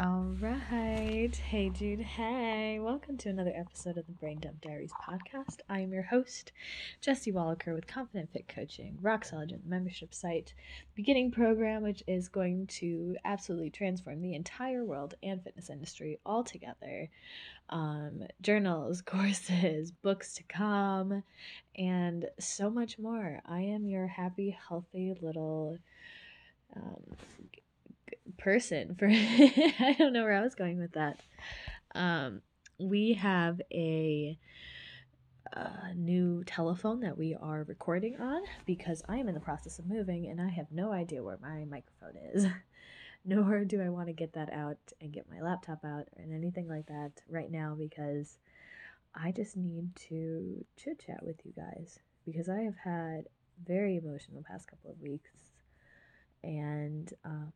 All right. Hey, Jude. Hey. Welcome to another episode of the Brain Dump Diaries podcast. I am your host, Jesse Wallaker with Confident Fit Coaching, Rock Solid membership site, beginning program, which is going to absolutely transform the entire world and fitness industry altogether. Um, journals, courses, books to come, and so much more. I am your happy, healthy little um, person for I don't know where I was going with that. Um, we have a, a new telephone that we are recording on because I am in the process of moving and I have no idea where my microphone is. Nor do I want to get that out and get my laptop out and anything like that right now because I just need to chit chat with you guys because I have had very emotional past couple of weeks and um,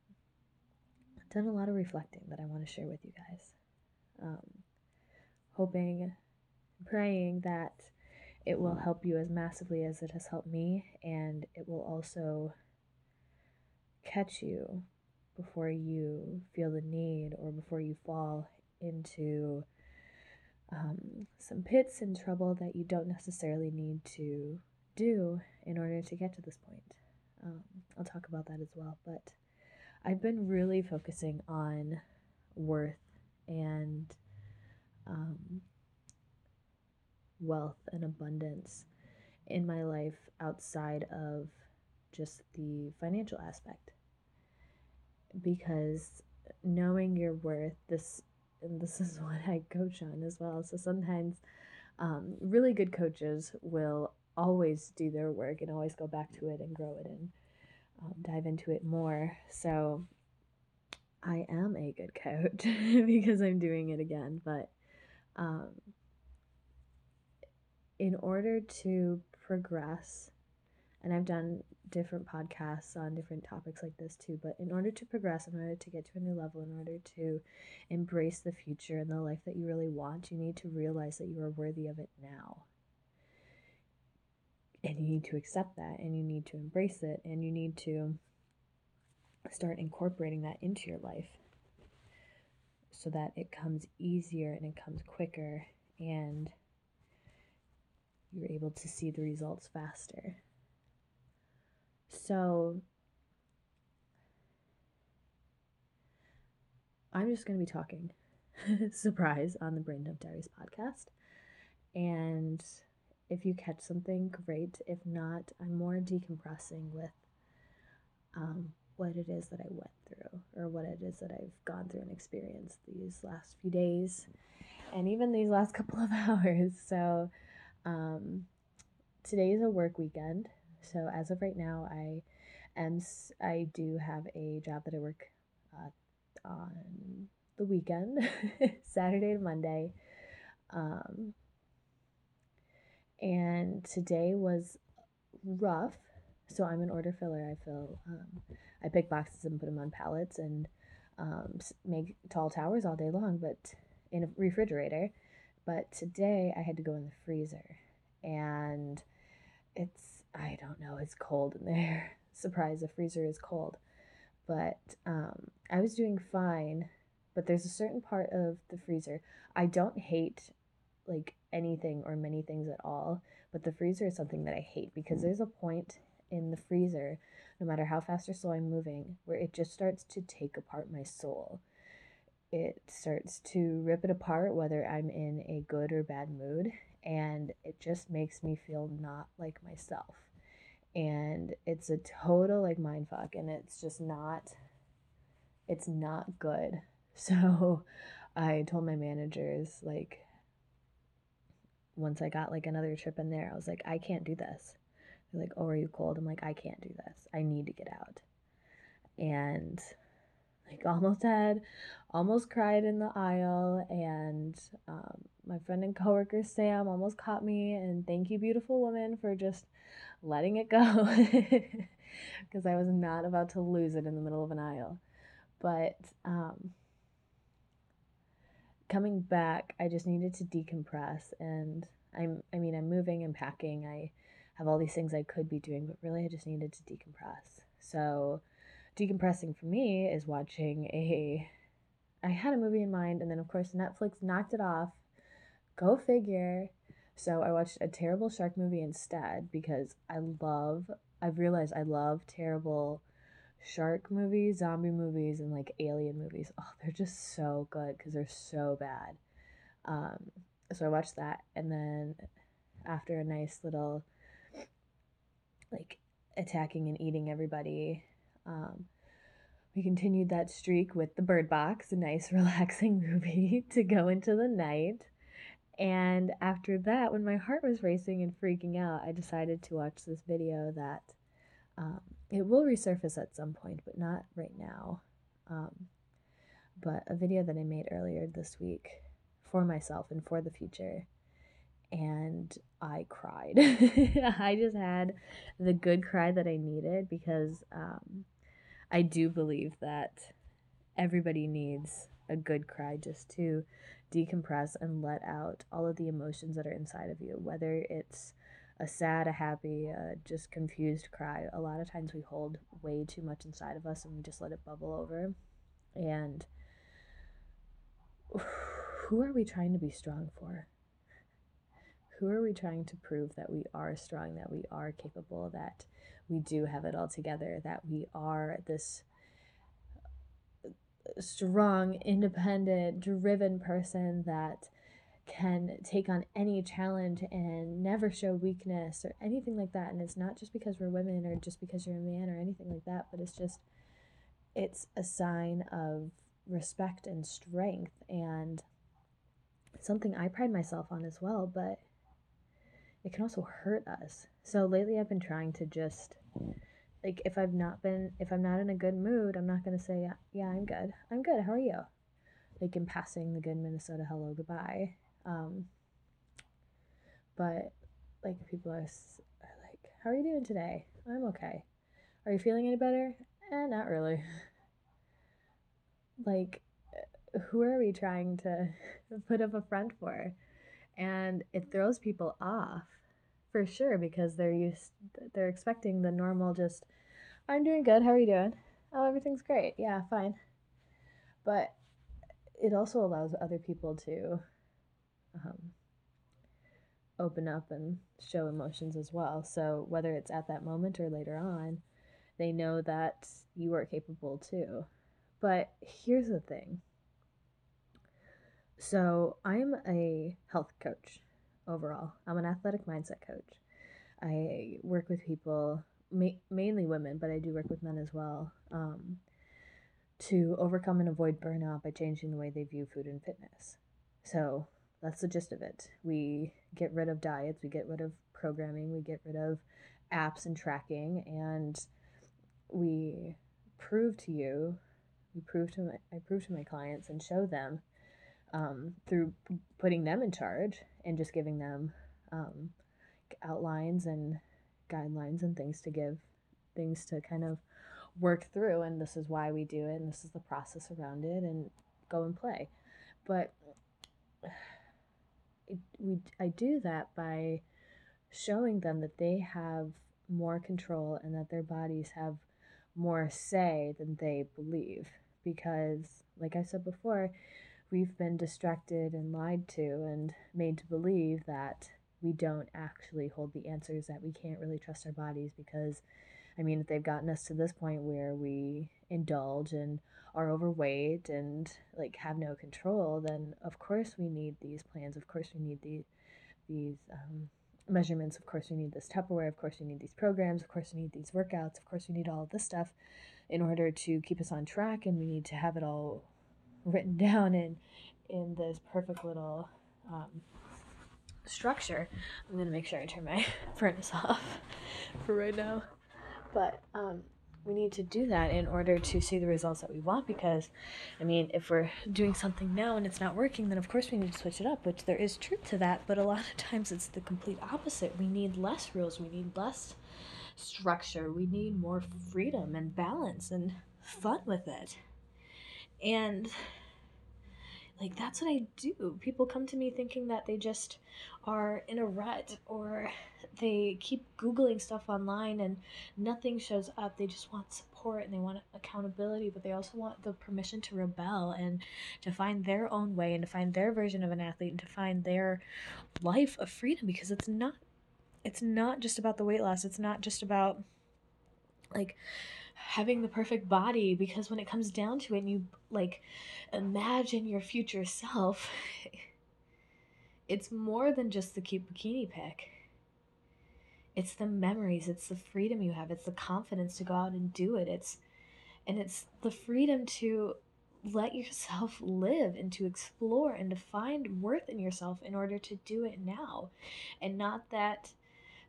done a lot of reflecting that I want to share with you guys. Um, hoping, praying that it will help you as massively as it has helped me, and it will also catch you before you feel the need or before you fall into um, some pits and trouble that you don't necessarily need to do in order to get to this point. Um, I'll talk about that as well, but I've been really focusing on worth and um, wealth and abundance in my life outside of just the financial aspect. Because knowing your worth, this and this is what I coach on as well. So sometimes um, really good coaches will always do their work and always go back to it and grow it and um, dive into it more. So I am a good coach because I'm doing it again. But um, in order to progress, and I've done different podcasts on different topics like this too, but in order to progress, in order to get to a new level, in order to embrace the future and the life that you really want, you need to realize that you are worthy of it now and you need to accept that and you need to embrace it and you need to start incorporating that into your life so that it comes easier and it comes quicker and you're able to see the results faster. So, I'm just going to be talking, surprise, on the Brain Dump Diaries podcast. And if you catch something, great. If not, I'm more decompressing with um, what it is that I went through or what it is that I've gone through and experienced these last few days and even these last couple of hours. So, um, today is a work weekend. So, as of right now, I am, I do have a job that I work uh, on the weekend, Saturday to Monday. Um, and today was rough. So I'm an order filler. I fill, um, I pick boxes and put them on pallets and um, make tall towers all day long, but in a refrigerator. But today I had to go in the freezer, and it's I don't know. It's cold in there. Surprise! The freezer is cold, but um, I was doing fine. But there's a certain part of the freezer I don't hate like anything or many things at all. But the freezer is something that I hate because mm. there's a point in the freezer, no matter how fast or slow I'm moving, where it just starts to take apart my soul. It starts to rip it apart, whether I'm in a good or bad mood, and it just makes me feel not like myself. And it's a total like mind fuck, and it's just not, it's not good. So I told my managers, like, once I got like another trip in there, I was like, I can't do this. They're like, Oh, are you cold? I'm like, I can't do this. I need to get out. And like almost had, almost cried in the aisle. And um, my friend and coworker Sam almost caught me. And thank you, beautiful woman, for just letting it go because I was not about to lose it in the middle of an aisle. But um, coming back, I just needed to decompress and I'm I mean, I'm moving and packing. I have all these things I could be doing, but really I just needed to decompress. So, decompressing for me is watching a I had a movie in mind, and then of course Netflix knocked it off. Go figure. So I watched a terrible shark movie instead because I love. I've realized I love terrible shark movies, zombie movies, and like alien movies. Oh, they're just so good because they're so bad. Um, so I watched that, and then after a nice little like attacking and eating everybody, um, we continued that streak with the Bird Box, a nice relaxing movie to go into the night. And after that, when my heart was racing and freaking out, I decided to watch this video that um, it will resurface at some point, but not right now. Um, but a video that I made earlier this week for myself and for the future. And I cried. I just had the good cry that I needed because um, I do believe that everybody needs a good cry just to decompress and let out all of the emotions that are inside of you, whether it's a sad, a happy, a just confused cry. A lot of times we hold way too much inside of us and we just let it bubble over. And who are we trying to be strong for? Who are we trying to prove that we are strong, that we are capable, that we do have it all together, that we are this strong, independent, driven person that can take on any challenge and never show weakness or anything like that. And it's not just because we're women or just because you're a man or anything like that, but it's just, it's a sign of respect and strength and something I pride myself on as well, but it can also hurt us. So lately I've been trying to just like if I've not been if I'm not in a good mood, I'm not going to say yeah, I'm good. I'm good. How are you? Like in passing the good Minnesota hello goodbye. Um but like people are, are like, "How are you doing today?" I'm okay. Are you feeling any better? Eh, not really. like who are we trying to put up a front for? And it throws people off for sure because they're used they're expecting the normal just I'm doing good. How are you doing? Oh, everything's great. Yeah, fine. But it also allows other people to um, open up and show emotions as well. So whether it's at that moment or later on, they know that you are capable too. But here's the thing so, I'm a health coach overall. I'm an athletic mindset coach. I work with people, ma- mainly women, but I do work with men as well, um, to overcome and avoid burnout by changing the way they view food and fitness. So, that's the gist of it. We get rid of diets, we get rid of programming, we get rid of apps and tracking, and we prove to you, we prove to my, I prove to my clients and show them um, through putting them in charge and just giving them um, outlines and guidelines and things to give, things to kind of work through. And this is why we do it, and this is the process around it, and go and play. But it, we, I do that by showing them that they have more control and that their bodies have more say than they believe. Because, like I said before, we've been distracted and lied to and made to believe that we don't actually hold the answers, that we can't really trust our bodies because, I mean, if they've gotten us to this point where we indulge and are overweight and like have no control, then of course we need these plans. Of course we need these these um, measurements. Of course we need this Tupperware. Of course we need these programs. Of course we need these workouts. Of course we need all this stuff in order to keep us on track, and we need to have it all written down in in this perfect little um, structure. I'm gonna make sure I turn my furnace off for right now, but um, we need to do that in order to see the results that we want. Because, I mean, if we're doing something now and it's not working, then of course we need to switch it up. Which there is truth to that, but a lot of times it's the complete opposite. We need less rules. We need less structure. We need more freedom and balance and fun with it. And like that's what I do. People come to me thinking that they just are in a rut or they keep googling stuff online and nothing shows up. They just want support and they want accountability, but they also want the permission to rebel and to find their own way and to find their version of an athlete and to find their life of freedom because it's not it's not just about the weight loss. It's not just about like having the perfect body because when it comes down to it and you like imagine your future self it's more than just the cute bikini pic it's the memories it's the freedom you have it's the confidence to go out and do it. It's and it's the freedom to let yourself live and to explore and to find worth in yourself in order to do it now. And not that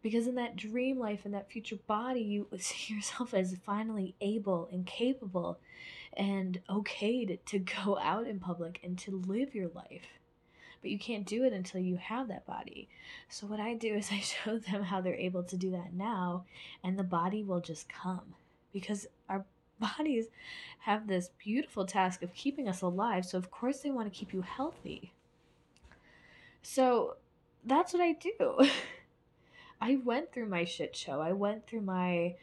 because in that dream life and that future body you see yourself as finally able and capable and okay to, to go out in public and to live your life but you can't do it until you have that body. So what i do is i show them how they're able to do that now and the body will just come because our bodies have this beautiful task of keeping us alive so of course they want to keep you healthy. So that's what i do. I went through my shit show. I went through my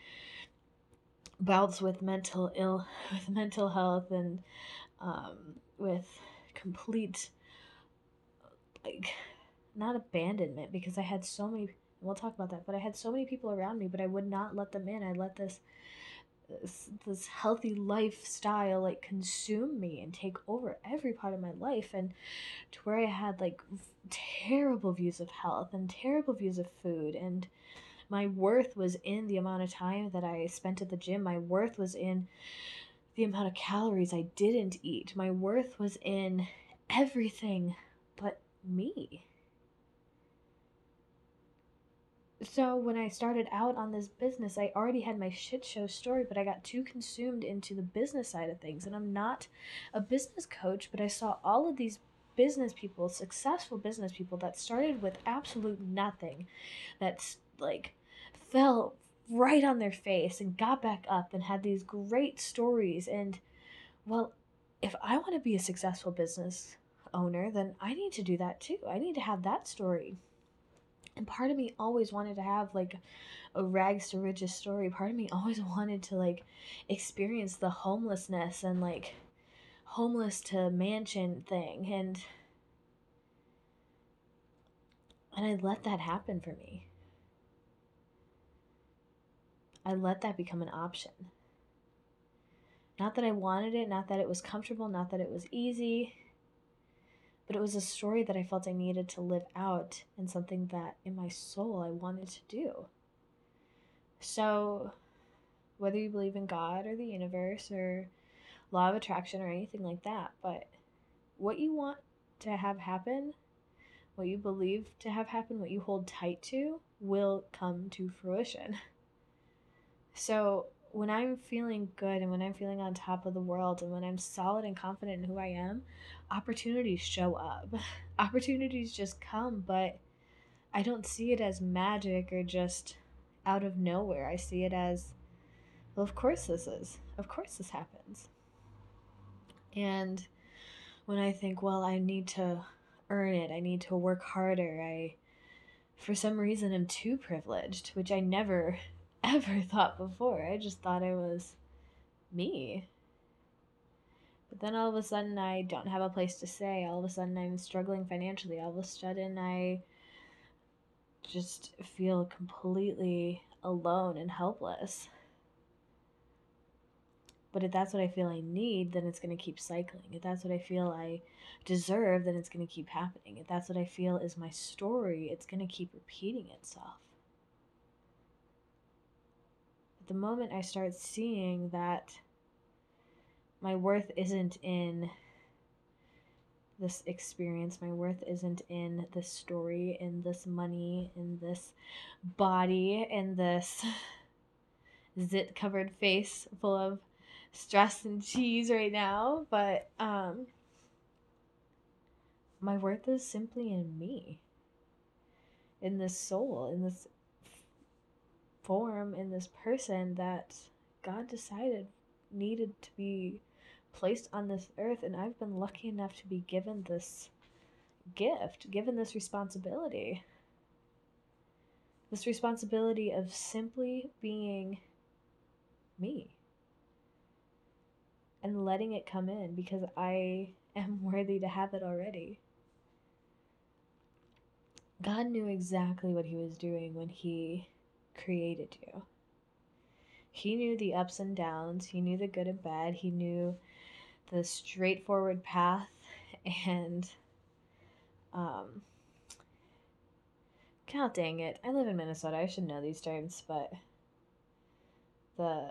bouts with mental ill with mental health and um, with complete like not abandonment because I had so many we'll talk about that but I had so many people around me but I would not let them in. I let this this, this healthy lifestyle like consume me and take over every part of my life. And to where I had like terrible views of health and terrible views of food. And my worth was in the amount of time that I spent at the gym. My worth was in the amount of calories I didn't eat. My worth was in everything me so when I started out on this business, I already had my shit show story, but I got too consumed into the business side of things. And I'm not a business coach, but I saw all of these business people, successful business people that started with absolute nothing, that's like fell right on their face and got back up and had these great stories. And well, if I want to be a successful business owner, then I need to do that too. I need to have that story and part of me always wanted to have like a rags to riches story part of me always wanted to like experience the homelessness and like homeless to mansion thing and and I let that happen for me. I let that become an option. Not that I wanted it, not that it was comfortable, not that it was easy, but it was a story that I felt I needed to live out and something that in my soul I wanted to do. So, whether you believe in God or the universe or law of attraction or anything like that, but what you want to have happen, what you believe to have happen, what you hold tight to, will come to fruition. So, when I'm feeling good and when I'm feeling on top of the world and when I'm solid and confident in who I am, opportunities show up. opportunities just come, but I don't see it as magic or just out of nowhere. I see it as, well, of course this is. Of course this happens. And when I think, well, I need to earn it, I need to work harder, I, for some reason, am too privileged, which I never ever thought before. I just thought I was me. But then all of a sudden, I don't have a place to stay. All of a sudden, I'm struggling financially. All of a sudden, I just feel completely alone and helpless. But if that's what I feel I need, then it's going to keep cycling. If that's what I feel I deserve, then it's going to keep happening. If that's what I feel is my story, it's going to keep repeating itself the moment I start seeing that my worth isn't in this experience, my worth isn't in this story, in this money, in this body, in this zit covered face full of stress and cheese right now, but um my worth is simply in me. In this soul, in this form in this person that God decided needed to be placed on this earth. And I've been lucky enough to be given this gift, given this responsibility. This responsibility of simply being me. and letting it come in because I am worthy to have it already. God knew exactly what He was doing when He created you. He knew the ups and downs, He knew the good and bad, He knew the straightforward path and um God dang it. I live in Minnesota. I should know these terms, but the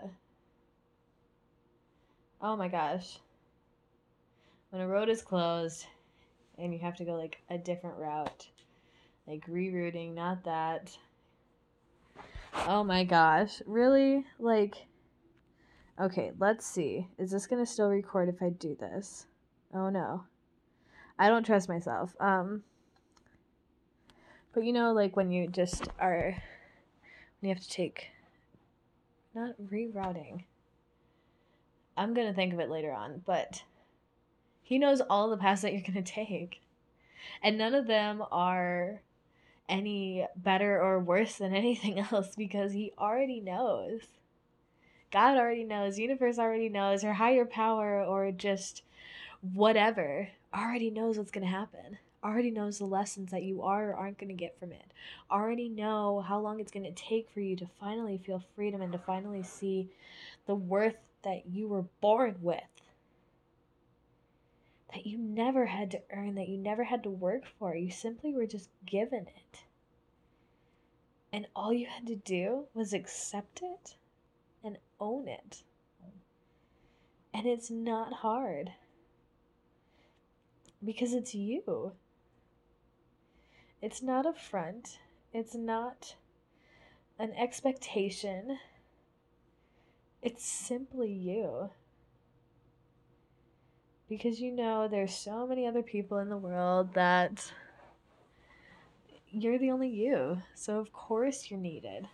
Oh my gosh. When a road is closed and you have to go like a different route, like rerouting, not that. Oh my gosh. Really? Like Okay, let's see. Is this going to still record if I do this? Oh no. I don't trust myself. Um but you know like when you just are when you have to take not rerouting. I'm going to think of it later on, but he knows all the paths that you're going to take. And none of them are any better or worse than anything else because he already knows. God already knows, universe already knows, or higher power or just whatever already knows what's going to happen. Already knows the lessons that you are or aren't going to get from it. Already know how long it's going to take for you to finally feel freedom and to finally see the worth that you were born with. That you never had to earn, that you never had to work for. You simply were just given it. And all you had to do was accept it and own it. And it's not hard because it's you. It's not a front, it's not an expectation. It's simply you. Because you know there's so many other people in the world that you're the only you. So of course you're needed.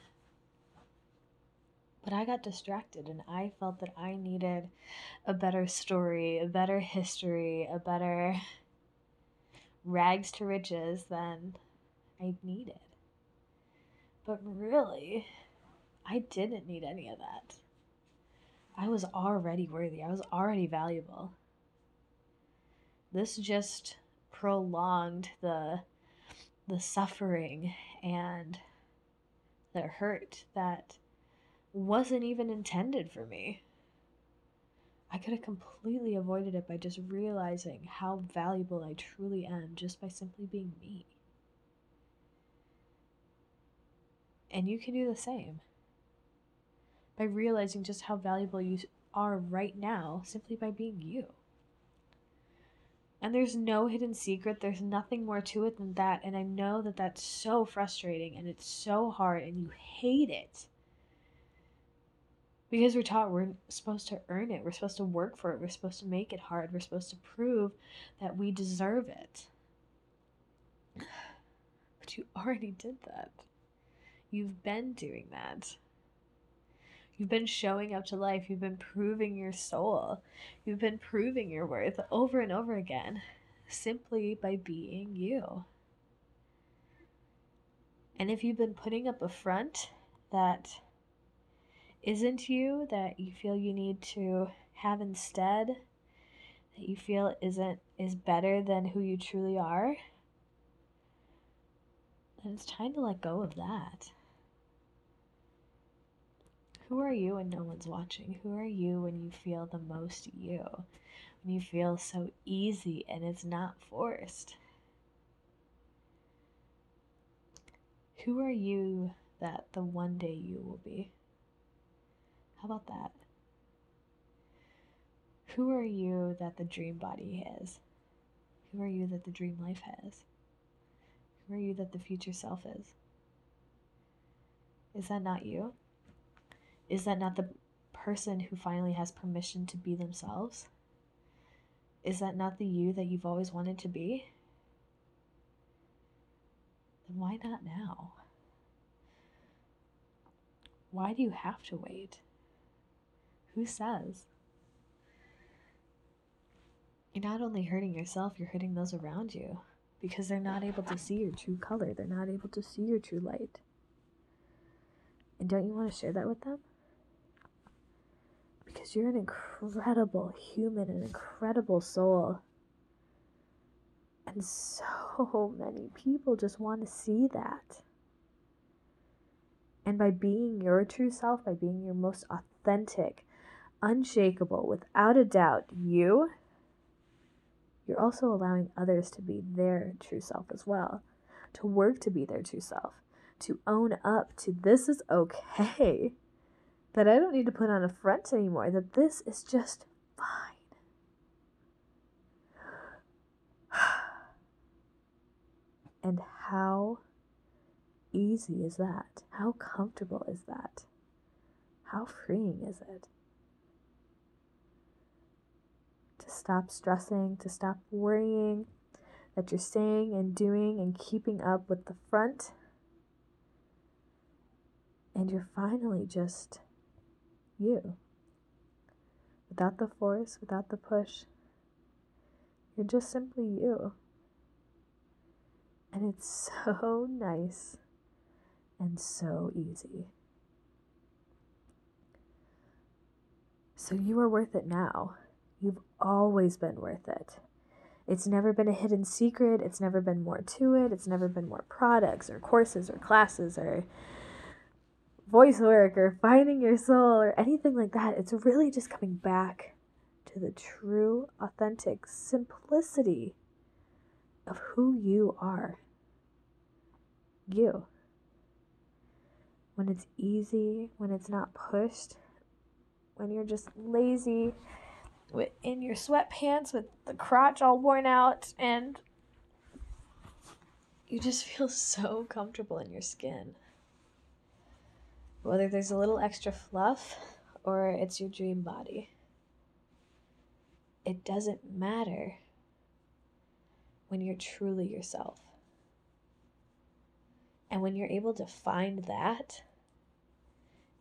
But I got distracted and I felt that I needed a better story, a better history, a better rags to riches than I needed. But really, I didn't need any of that. I was already worthy, I was already valuable. This just prolonged the the suffering and the hurt that wasn't even intended for me. I could have completely avoided it by just realizing how valuable I truly am just by simply being me. And you can do the same by realizing just how valuable you are right now simply by being you. And there's no hidden secret, there's nothing more to it than that. And I know that that's so frustrating and it's so hard and you hate it because we're taught we're supposed to earn it, we're supposed to work for it, we're supposed to make it hard, we're supposed to prove that we deserve it. But you already did that. You've been doing that. You've been showing up to life. You've been proving your soul. You've been proving your worth over and over again simply by being you. And if you've been putting up a front that isn't you that you feel you need to have instead that you feel isn't is better than who you truly are then it's time to let go of that who are you when no one's watching who are you when you feel the most you when you feel so easy and it's not forced who are you that the one day you will be how about that? Who are you that the dream body has? Who are you that the dream life has? Who are you that the future self is? Is that not you? Is that not the person who finally has permission to be themselves? Is that not the you that you've always wanted to be? Then why not now? Why do you have to wait? Who says? You're not only hurting yourself, you're hurting those around you because they're not able to see your true color. They're not able to see your true light. And don't you want to share that with them? Because you're an incredible human, an incredible soul. And so many people just want to see that. And by being your true self, by being your most authentic, unshakable, without a doubt, you, you're also allowing others to be their true self as well, to work to be their true self, to own up to this is okay, that I don't need to put on a front anymore, that this is just fine. And how easy is that? How comfortable is that? How freeing is it? To stop stressing, to stop worrying that you're saying and doing and keeping up with the front. And you're finally just you. Without the force, without the push. You're just simply you. And it's so nice and so easy. So you are worth it now. You've always been worth it. It's never been a hidden secret. It's never been more to it. It's never been more products or courses or classes or voice work or finding your soul or anything like that. It's really just coming back to the true, authentic simplicity of who you are. You. When it's easy, when it's not pushed, when you're just lazy with in your sweatpants with the crotch all worn out and you just feel so comfortable in your skin. Whether there's a little extra fluff or it's your dream body. It doesn't matter when you're truly yourself. And when you're able to find that,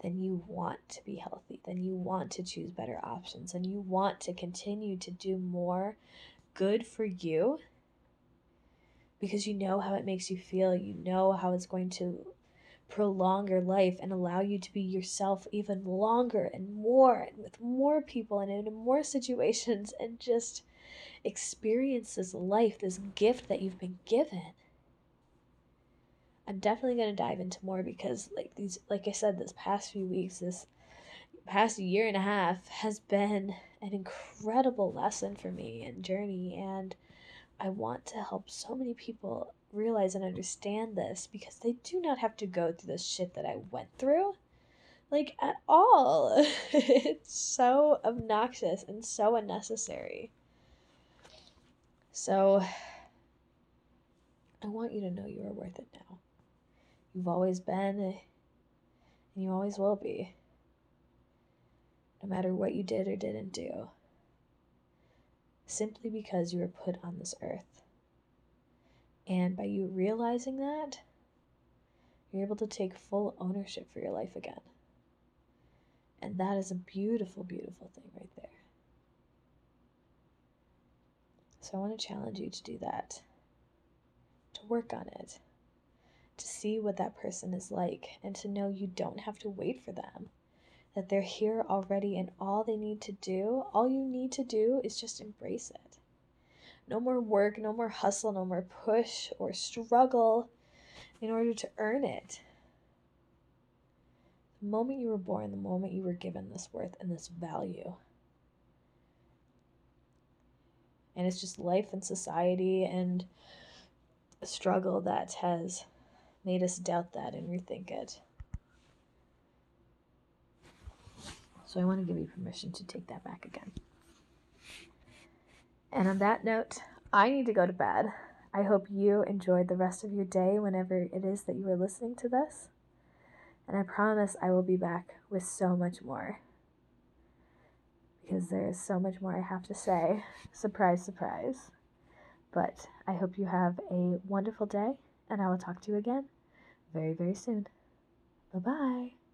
then you want to be healthy, then you want to choose better options, and you want to continue to do more good for you because you know how it makes you feel, you know how it's going to prolong your life and allow you to be yourself even longer and more and with more people and in more situations and just experience this life, this gift that you've been given. I'm definitely going to dive into more because like these like I said this past few weeks this past year and a half has been an incredible lesson for me and journey and I want to help so many people realize and understand this because they do not have to go through the shit that I went through like at all. it's so obnoxious and so unnecessary. So I want you to know you are worth it now. You've always been, and you always will be. No matter what you did or didn't do. Simply because you were put on this earth. And by you realizing that, you're able to take full ownership for your life again. And that is a beautiful, beautiful thing right there. So I want to challenge you to do that, to work on it to see what that person is like and to know you don't have to wait for them. That they're here already and all they need to do, all you need to do is just embrace it. No more work, no more hustle, no more push or struggle in order to earn it. The moment you were born, the moment you were given this worth and this value. And it's just life and society and struggle that has made us doubt that and rethink it. So I want to give you permission to take that back again. And on that note, I need to go to bed. I hope you enjoyed the rest of your day whenever it is that you are listening to this. And I promise I will be back with so much more. Because there is so much more I have to say. Surprise, surprise. But I hope you have a wonderful day, and I will talk to you again very, very soon. Bye bye.